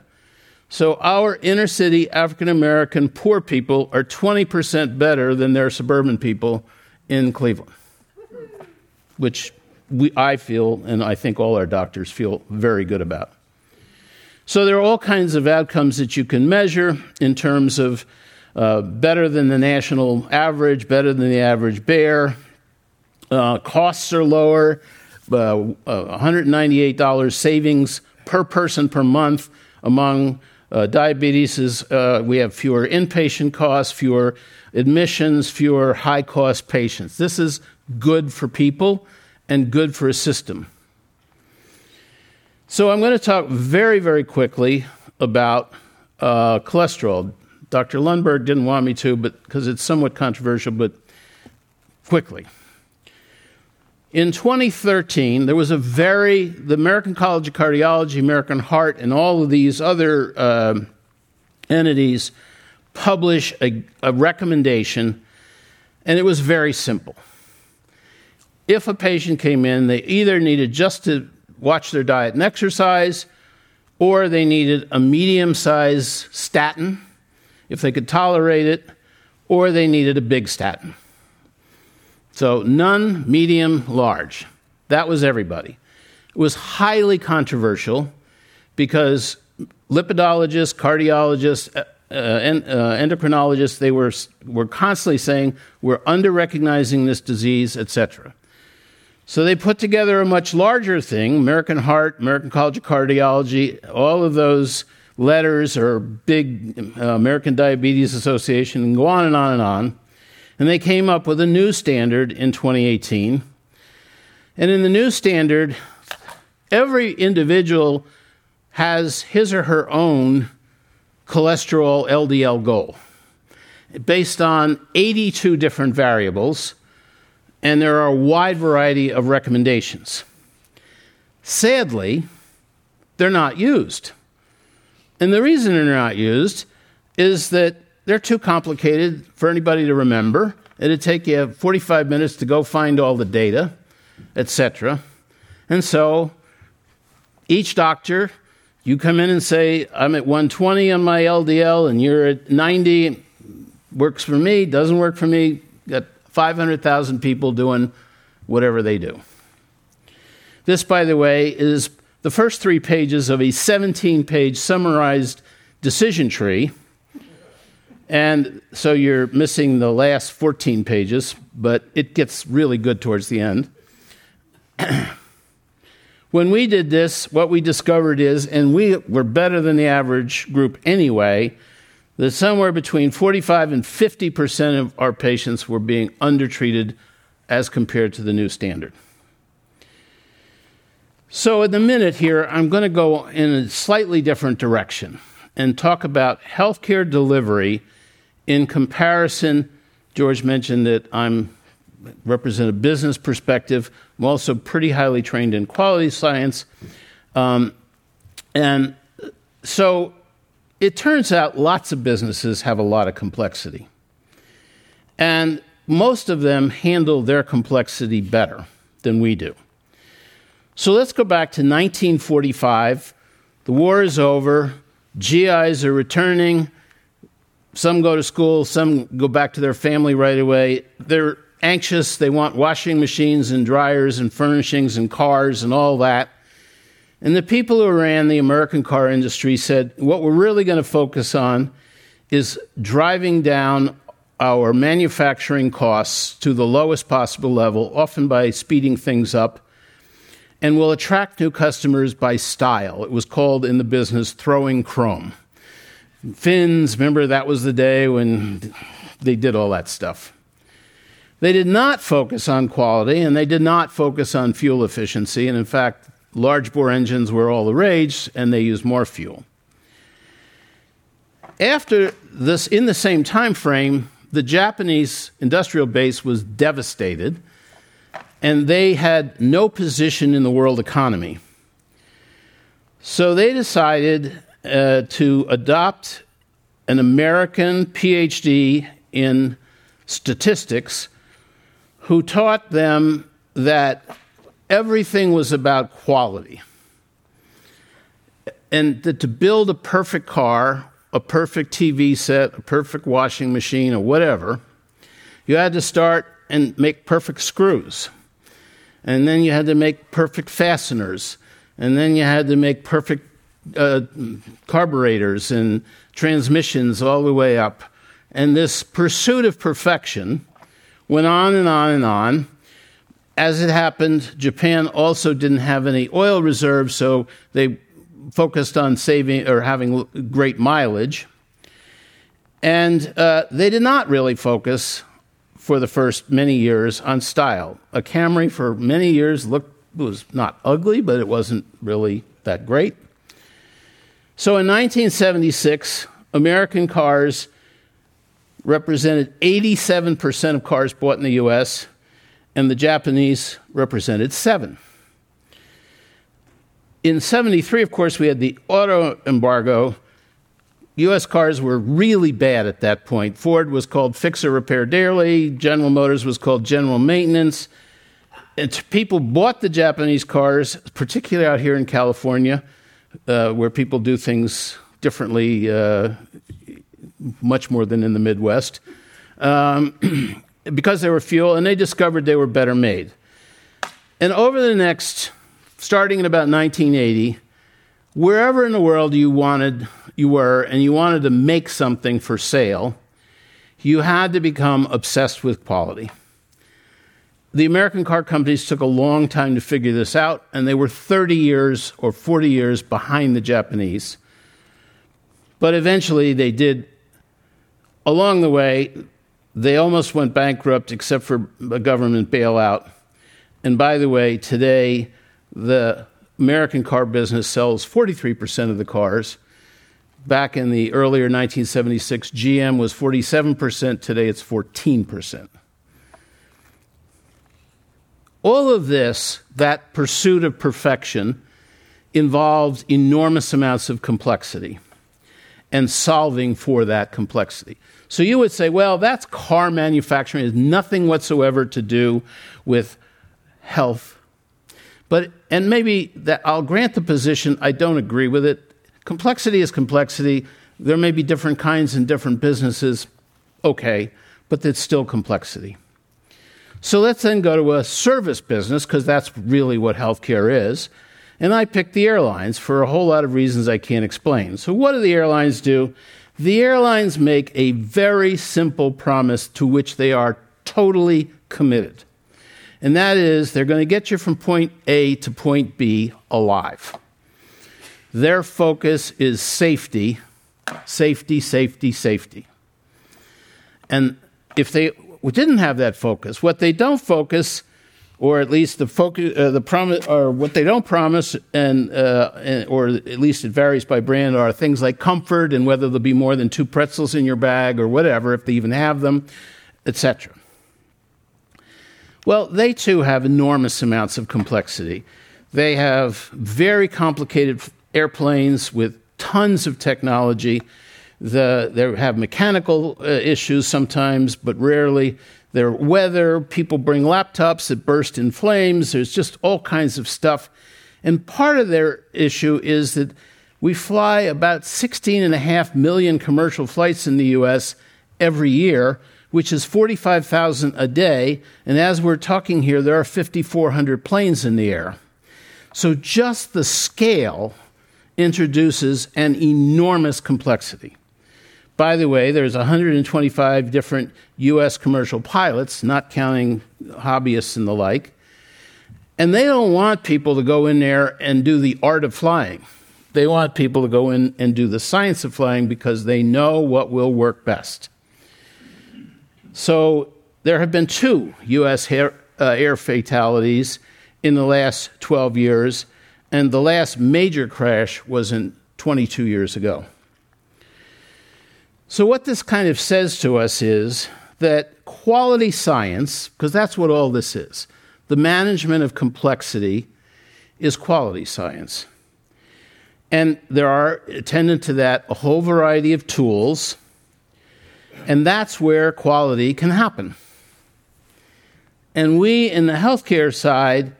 So our inner city African American poor people are 20% better than their suburban people in Cleveland which we, I feel, and I think all our doctors feel very good about. So there are all kinds of outcomes that you can measure in terms of uh, better than the national average, better than the average bear. Uh, costs are lower, uh, $198 uh, savings per person per month among uh, diabetes. Is, uh, we have fewer inpatient costs, fewer admissions, fewer high cost patients. This is good for people and good for a system. So I'm going to talk very, very quickly about uh, cholesterol. Dr. Lundberg didn't want me to, but because it's somewhat controversial, but quickly. In 2013, there was a very, the American College of Cardiology, American Heart, and all of these other uh, entities publish a, a recommendation, and it was very simple if a patient came in, they either needed just to watch their diet and exercise, or they needed a medium size statin if they could tolerate it, or they needed a big statin. So, none, medium, large. That was everybody. It was highly controversial because lipidologists, cardiologists, uh, uh, uh, endocrinologists, they were, were constantly saying, we're under recognizing this disease, etc. So they put together a much larger thing American Heart, American College of Cardiology, all of those letters are big uh, American Diabetes Association, and go on and on and on. And they came up with a new standard in 2018. And in the new standard, every individual has his or her own cholesterol LDL goal based on 82 different variables and there are a wide variety of recommendations. Sadly, they're not used. And the reason they're not used is that they're too complicated for anybody to remember. It'd take you 45 minutes to go find all the data, etc. And so each doctor, you come in and say, I'm at 120 on my LDL and you're at 90, works for me, doesn't work for me, 500,000 people doing whatever they do. This, by the way, is the first three pages of a 17 page summarized decision tree. And so you're missing the last 14 pages, but it gets really good towards the end. when we did this, what we discovered is, and we were better than the average group anyway, that somewhere between 45 and 50 percent of our patients were being undertreated as compared to the new standard. So, in the minute here, I'm going to go in a slightly different direction and talk about healthcare delivery in comparison. George mentioned that I'm represent a business perspective. I'm also pretty highly trained in quality science, um, and so it turns out lots of businesses have a lot of complexity, and most of them handle their complexity better than we do. So let's go back to 1945. The war is over. GIs are returning. Some go to school, some go back to their family right away. They're anxious. They want washing machines and dryers and furnishings and cars and all that. And the people who ran the American car industry said, what we're really going to focus on is driving down our manufacturing costs to the lowest possible level, often by speeding things up and we'll attract new customers by style. It was called in the business throwing chrome. Fins, remember that was the day when they did all that stuff. They did not focus on quality and they did not focus on fuel efficiency. And in fact, large bore engines were all the rage and they used more fuel. After this, in the same time frame, the Japanese industrial base was devastated and they had no position in the world economy. So they decided uh, to adopt an American PhD in statistics who taught them that everything was about quality. And that to build a perfect car, a perfect TV set, a perfect washing machine, or whatever, you had to start and make perfect screws and then you had to make perfect fasteners, and then you had to make perfect uh, carburetors and transmissions all the way up. And this pursuit of perfection went on and on and on. As it happened, Japan also didn't have any oil reserves, so they focused on saving or having great mileage. And uh, they did not really focus for the first many years on style. A Camry for many years looked was not ugly, but it wasn't really that great. So in 1976, American cars represented 87% of cars bought in the US, and the Japanese represented 7. In 73, of course, we had the auto embargo, U.S. cars were really bad at that point. Ford was called Fixer Repair Daily, General Motors was called General Maintenance. And people bought the Japanese cars, particularly out here in California, uh, where people do things differently, uh, much more than in the Midwest, um, because they were fuel, and they discovered they were better made. And over the next, starting in about 1980, wherever in the world you wanted you were and you wanted to make something for sale, you had to become obsessed with quality. The American car companies took a long time to figure this out, and they were 30 years or 40 years behind the Japanese. But eventually they did. Along the way, they almost went bankrupt except for a government bailout. And by the way, today, the American car business sells 43% of the cars Back in the earlier 1976, GM was 47%. Today it's 14%. All of this, that pursuit of perfection, involves enormous amounts of complexity and solving for that complexity. So you would say, well, that's car manufacturing, it has nothing whatsoever to do with health. But, and maybe that I'll grant the position, I don't agree with it. Complexity is complexity. There may be different kinds in different businesses, okay, but it's still complexity. So let's then go to a service business, because that's really what healthcare is. And I picked the airlines for a whole lot of reasons I can't explain. So, what do the airlines do? The airlines make a very simple promise to which they are totally committed. And that is they're going to get you from point A to point B alive. Their focus is safety, safety, safety, safety. And if they didn't have that focus, what they don't focus or at least the focus, uh, the promise, or what they don't promise, and, uh, and, or at least it varies by brand, are things like comfort and whether there'll be more than two pretzels in your bag or whatever, if they even have them, etc. Well, they too have enormous amounts of complexity. They have very complicated airplanes with tons of technology. The, they have mechanical uh, issues sometimes, but rarely their weather, people bring laptops that burst in flames, there's just all kinds of stuff. And part of their issue is that we fly about 16.5 million commercial flights in the US every year, which is 45,000 a day. And as we're talking here, there are 5,400 planes in the air. So just the scale introduces an enormous complexity. By the way, there's 125 different U.S. commercial pilots, not counting hobbyists and the like. And they don't want people to go in there and do the art of flying. They want people to go in and do the science of flying because they know what will work best. So there have been two U.S. Air, uh, air fatalities in the last 12 years, and the last major crash was in 22 years ago. So, what this kind of says to us is that quality science, because that's what all this is, the management of complexity is quality science. And there are, attendant to that, a whole variety of tools, and that's where quality can happen. And we in the healthcare side,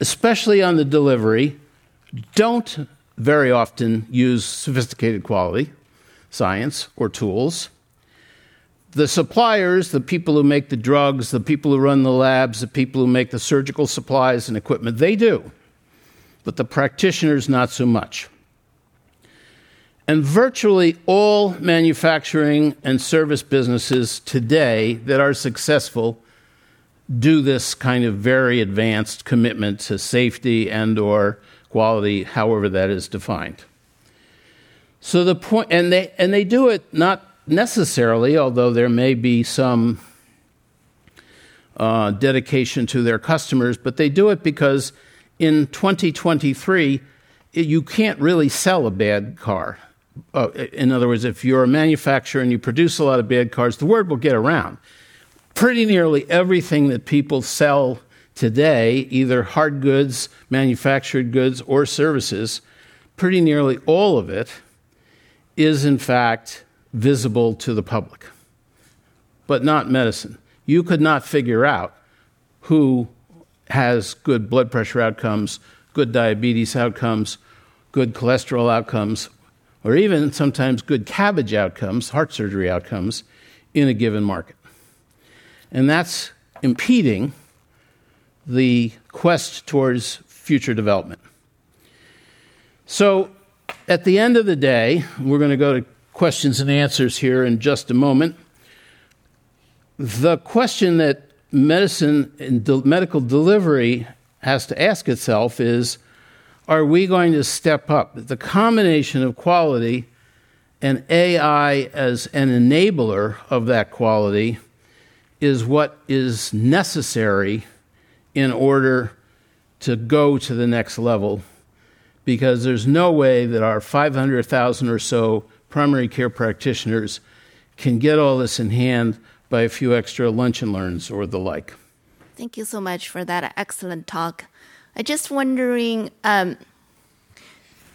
especially on the delivery, don't very often use sophisticated quality science or tools. The suppliers, the people who make the drugs, the people who run the labs, the people who make the surgical supplies and equipment, they do. But the practitioners, not so much. And virtually all manufacturing and service businesses today that are successful do this kind of very advanced commitment to safety and or quality however that is defined. So the point, and they and they do it not necessarily, although there may be some uh, dedication to their customers, but they do it because in 2023 you can't really sell a bad car. Uh, in other words, if you're a manufacturer and you produce a lot of bad cars, the word will get around. Pretty nearly everything that people sell today, either hard goods, manufactured goods, or services, pretty nearly all of it is in fact visible to the public, but not medicine. You could not figure out who has good blood pressure outcomes, good diabetes outcomes, good cholesterol outcomes, or even sometimes good CABG outcomes, heart surgery outcomes, in a given market. And that's impeding the quest towards future development. So, at the end of the day, we're going to go to questions and answers here in just a moment. The question that medicine and de- medical delivery has to ask itself is are we going to step up? The combination of quality and AI as an enabler of that quality is what is necessary in order to go to the next level because there's no way that our 500,000 or so primary care practitioners can get all this in hand by a few extra lunch and learns or the like. Thank you so much for that excellent talk. I just wondering um,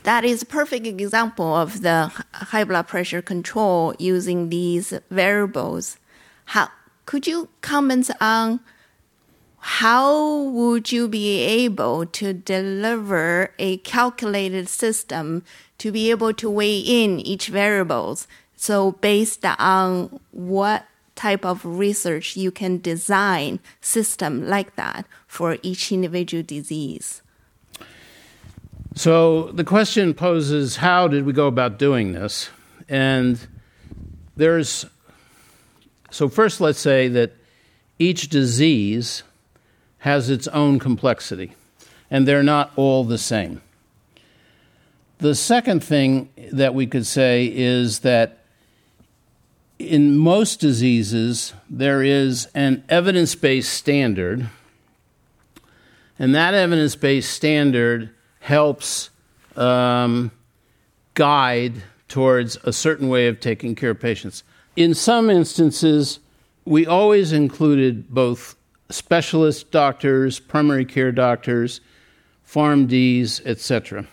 that is a perfect example of the high blood pressure control using these variables. How could you comment on how would you be able to deliver a calculated system to be able to weigh in each variables? So based on what type of research you can design system like that for each individual disease. So the question poses how did we go about doing this? And there's so first let's say that each disease has its own complexity and they're not all the same. The second thing that we could say is that in most diseases, there is an evidence based standard, and that evidence based standard helps um, guide towards a certain way of taking care of patients. In some instances, we always included both specialist doctors, primary care doctors, PharmDs, etc.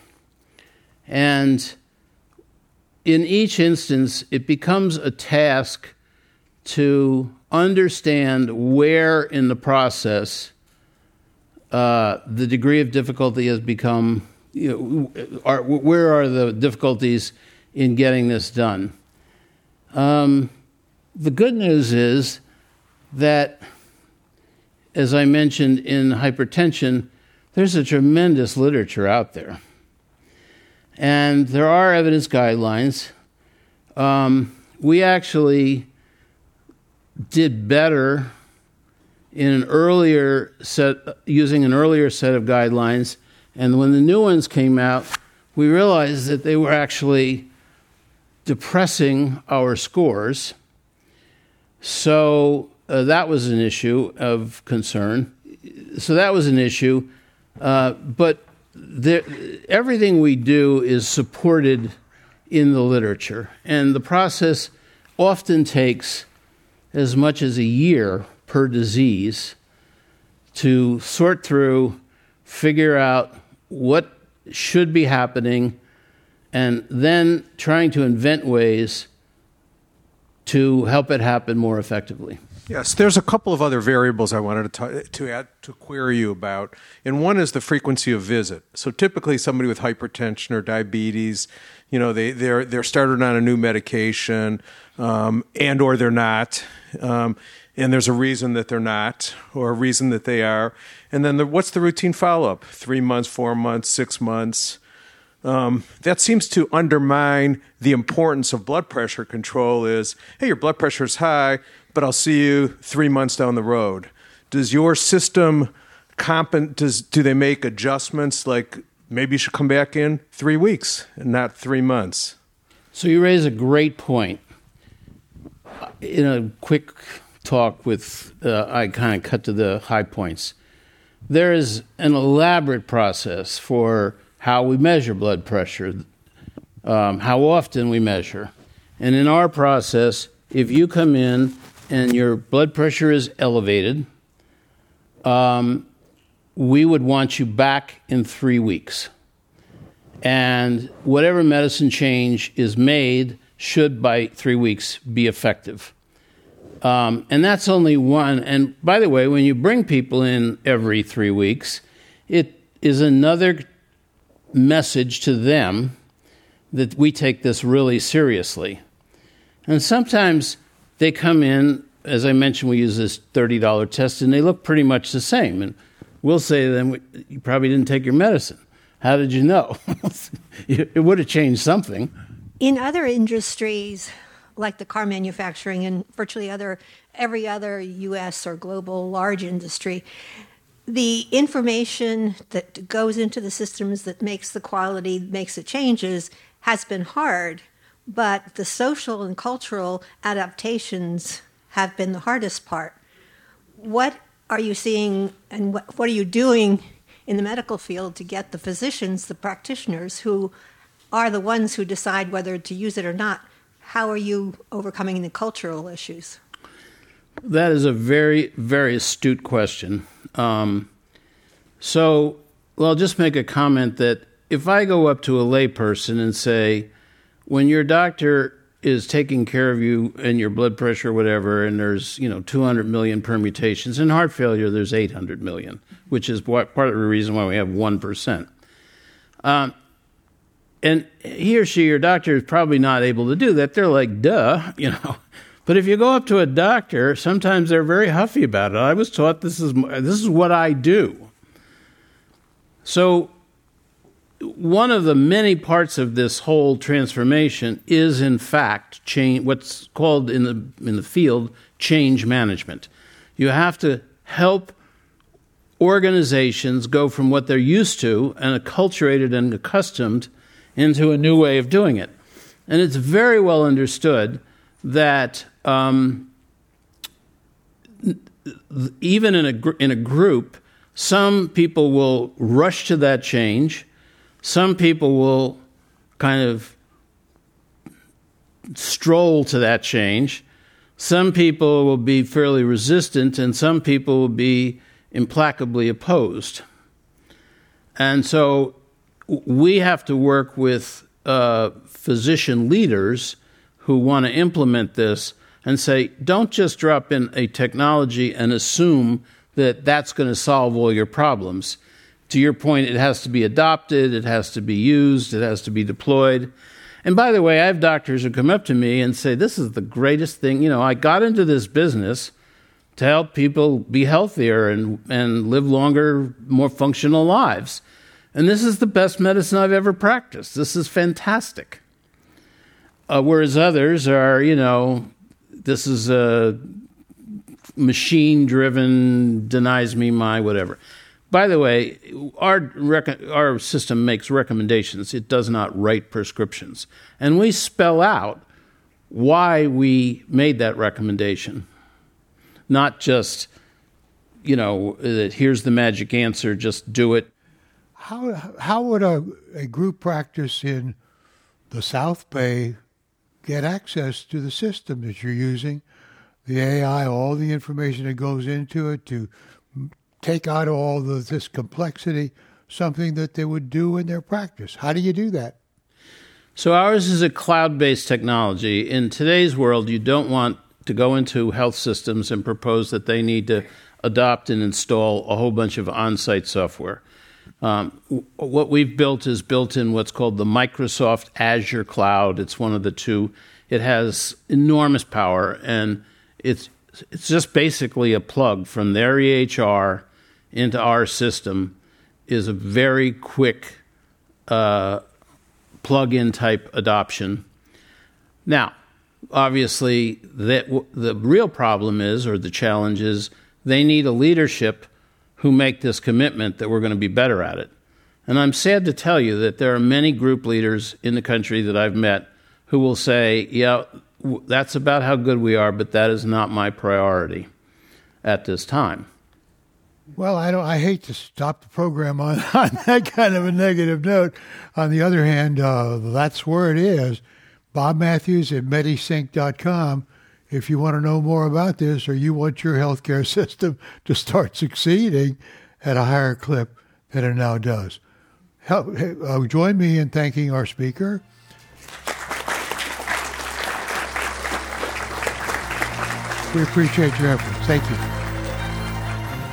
And in each instance, it becomes a task to understand where in the process uh, the degree of difficulty has become, you know, are, where are the difficulties in getting this done? Um, the good news is that, as I mentioned in hypertension, there's a tremendous literature out there. And there are evidence guidelines. Um, we actually did better in an earlier set, using an earlier set of guidelines. And when the new ones came out, we realized that they were actually depressing our scores. So uh, that was an issue of concern. So that was an issue. Uh, but there, everything we do is supported in the literature, and the process often takes as much as a year per disease to sort through, figure out what should be happening, and then trying to invent ways to help it happen more effectively. Yes, there's a couple of other variables I wanted to, t- to add to query you about, and one is the frequency of visit. So typically, somebody with hypertension or diabetes, you know, they they're they're started on a new medication, um, and or they're not, um, and there's a reason that they're not, or a reason that they are, and then the, what's the routine follow up? Three months, four months, six months. Um, that seems to undermine the importance of blood pressure control. Is hey, your blood pressure is high but I'll see you three months down the road. Does your system comp- does do they make adjustments like maybe you should come back in three weeks and not three months? So you raise a great point. In a quick talk with, uh, I kind of cut to the high points. There is an elaborate process for how we measure blood pressure, um, how often we measure. And in our process, if you come in and your blood pressure is elevated, um, we would want you back in three weeks. And whatever medicine change is made should by three weeks be effective. Um, and that's only one. And by the way, when you bring people in every three weeks, it is another message to them that we take this really seriously. And sometimes they come in, as I mentioned, we use this $30 test, and they look pretty much the same. And we'll say to them, You probably didn't take your medicine. How did you know? it would have changed something. In other industries, like the car manufacturing and virtually other every other US or global large industry, the information that goes into the systems that makes the quality, makes the changes, has been hard but the social and cultural adaptations have been the hardest part. What are you seeing and what, what are you doing in the medical field to get the physicians, the practitioners who are the ones who decide whether to use it or not? How are you overcoming the cultural issues? That is a very, very astute question. Um, so, well, I'll just make a comment that if I go up to a layperson and say, when your doctor is taking care of you and your blood pressure, whatever, and there's you know 200 million permutations. In heart failure, there's 800 million, which is part of the reason why we have one percent. Um, and he or she, your doctor, is probably not able to do that. They're like, duh, you know. But if you go up to a doctor, sometimes they're very huffy about it. I was taught this is this is what I do. So one of the many parts of this whole transformation is, in fact, change, what's called in the, in the field change management. You have to help organizations go from what they're used to and acculturated and accustomed into a new way of doing it. And it's very well understood that um, even in a, in a group, some people will rush to that change, some people will kind of stroll to that change, some people will be fairly resistant, and some people will be implacably opposed. And so we have to work with uh, physician leaders who want to implement this and say, don't just drop in a technology and assume that that's going to solve all your problems. To your point, it has to be adopted, it has to be used, it has to be deployed. And by the way, I have doctors who come up to me and say, This is the greatest thing. You know, I got into this business to help people be healthier and, and live longer, more functional lives. And this is the best medicine I've ever practiced. This is fantastic. Uh, whereas others are, you know, this is a machine driven, denies me my whatever. By the way, our, rec- our system makes recommendations, it does not write prescriptions. And we spell out why we made that recommendation, not just, you know, that here's the magic answer, just do it. How, how would a, a group practice in the South Bay get access to the system that you're using, the AI, all the information that goes into it to take out all the, this complexity, something that they would do in their practice. How do you do that? So ours is a cloud-based technology. In today's world, you don't want to go into health systems and propose that they need to adopt and install a whole bunch of on-site software. Um, what we've built is built in what's called the Microsoft Azure Cloud. It's one of the two. It has enormous power, and it's it's just basically a plug from their EHR into our system. Is a very quick uh, plug-in type adoption. Now, obviously, that the real problem is, or the challenge is, they need a leadership who make this commitment that we're going to be better at it. And I'm sad to tell you that there are many group leaders in the country that I've met who will say, yeah, that's about how good we are, but that is not my priority at this time. Well, I don't. I hate to stop the program on, on that kind of a negative note. On the other hand, uh, that's where it is. Bob Matthews at Medisync.com if you want to know more about this or you want your healthcare system to start succeeding at a higher clip than it now does. Help, uh, join me in thanking our speaker. We appreciate your efforts. Thank you.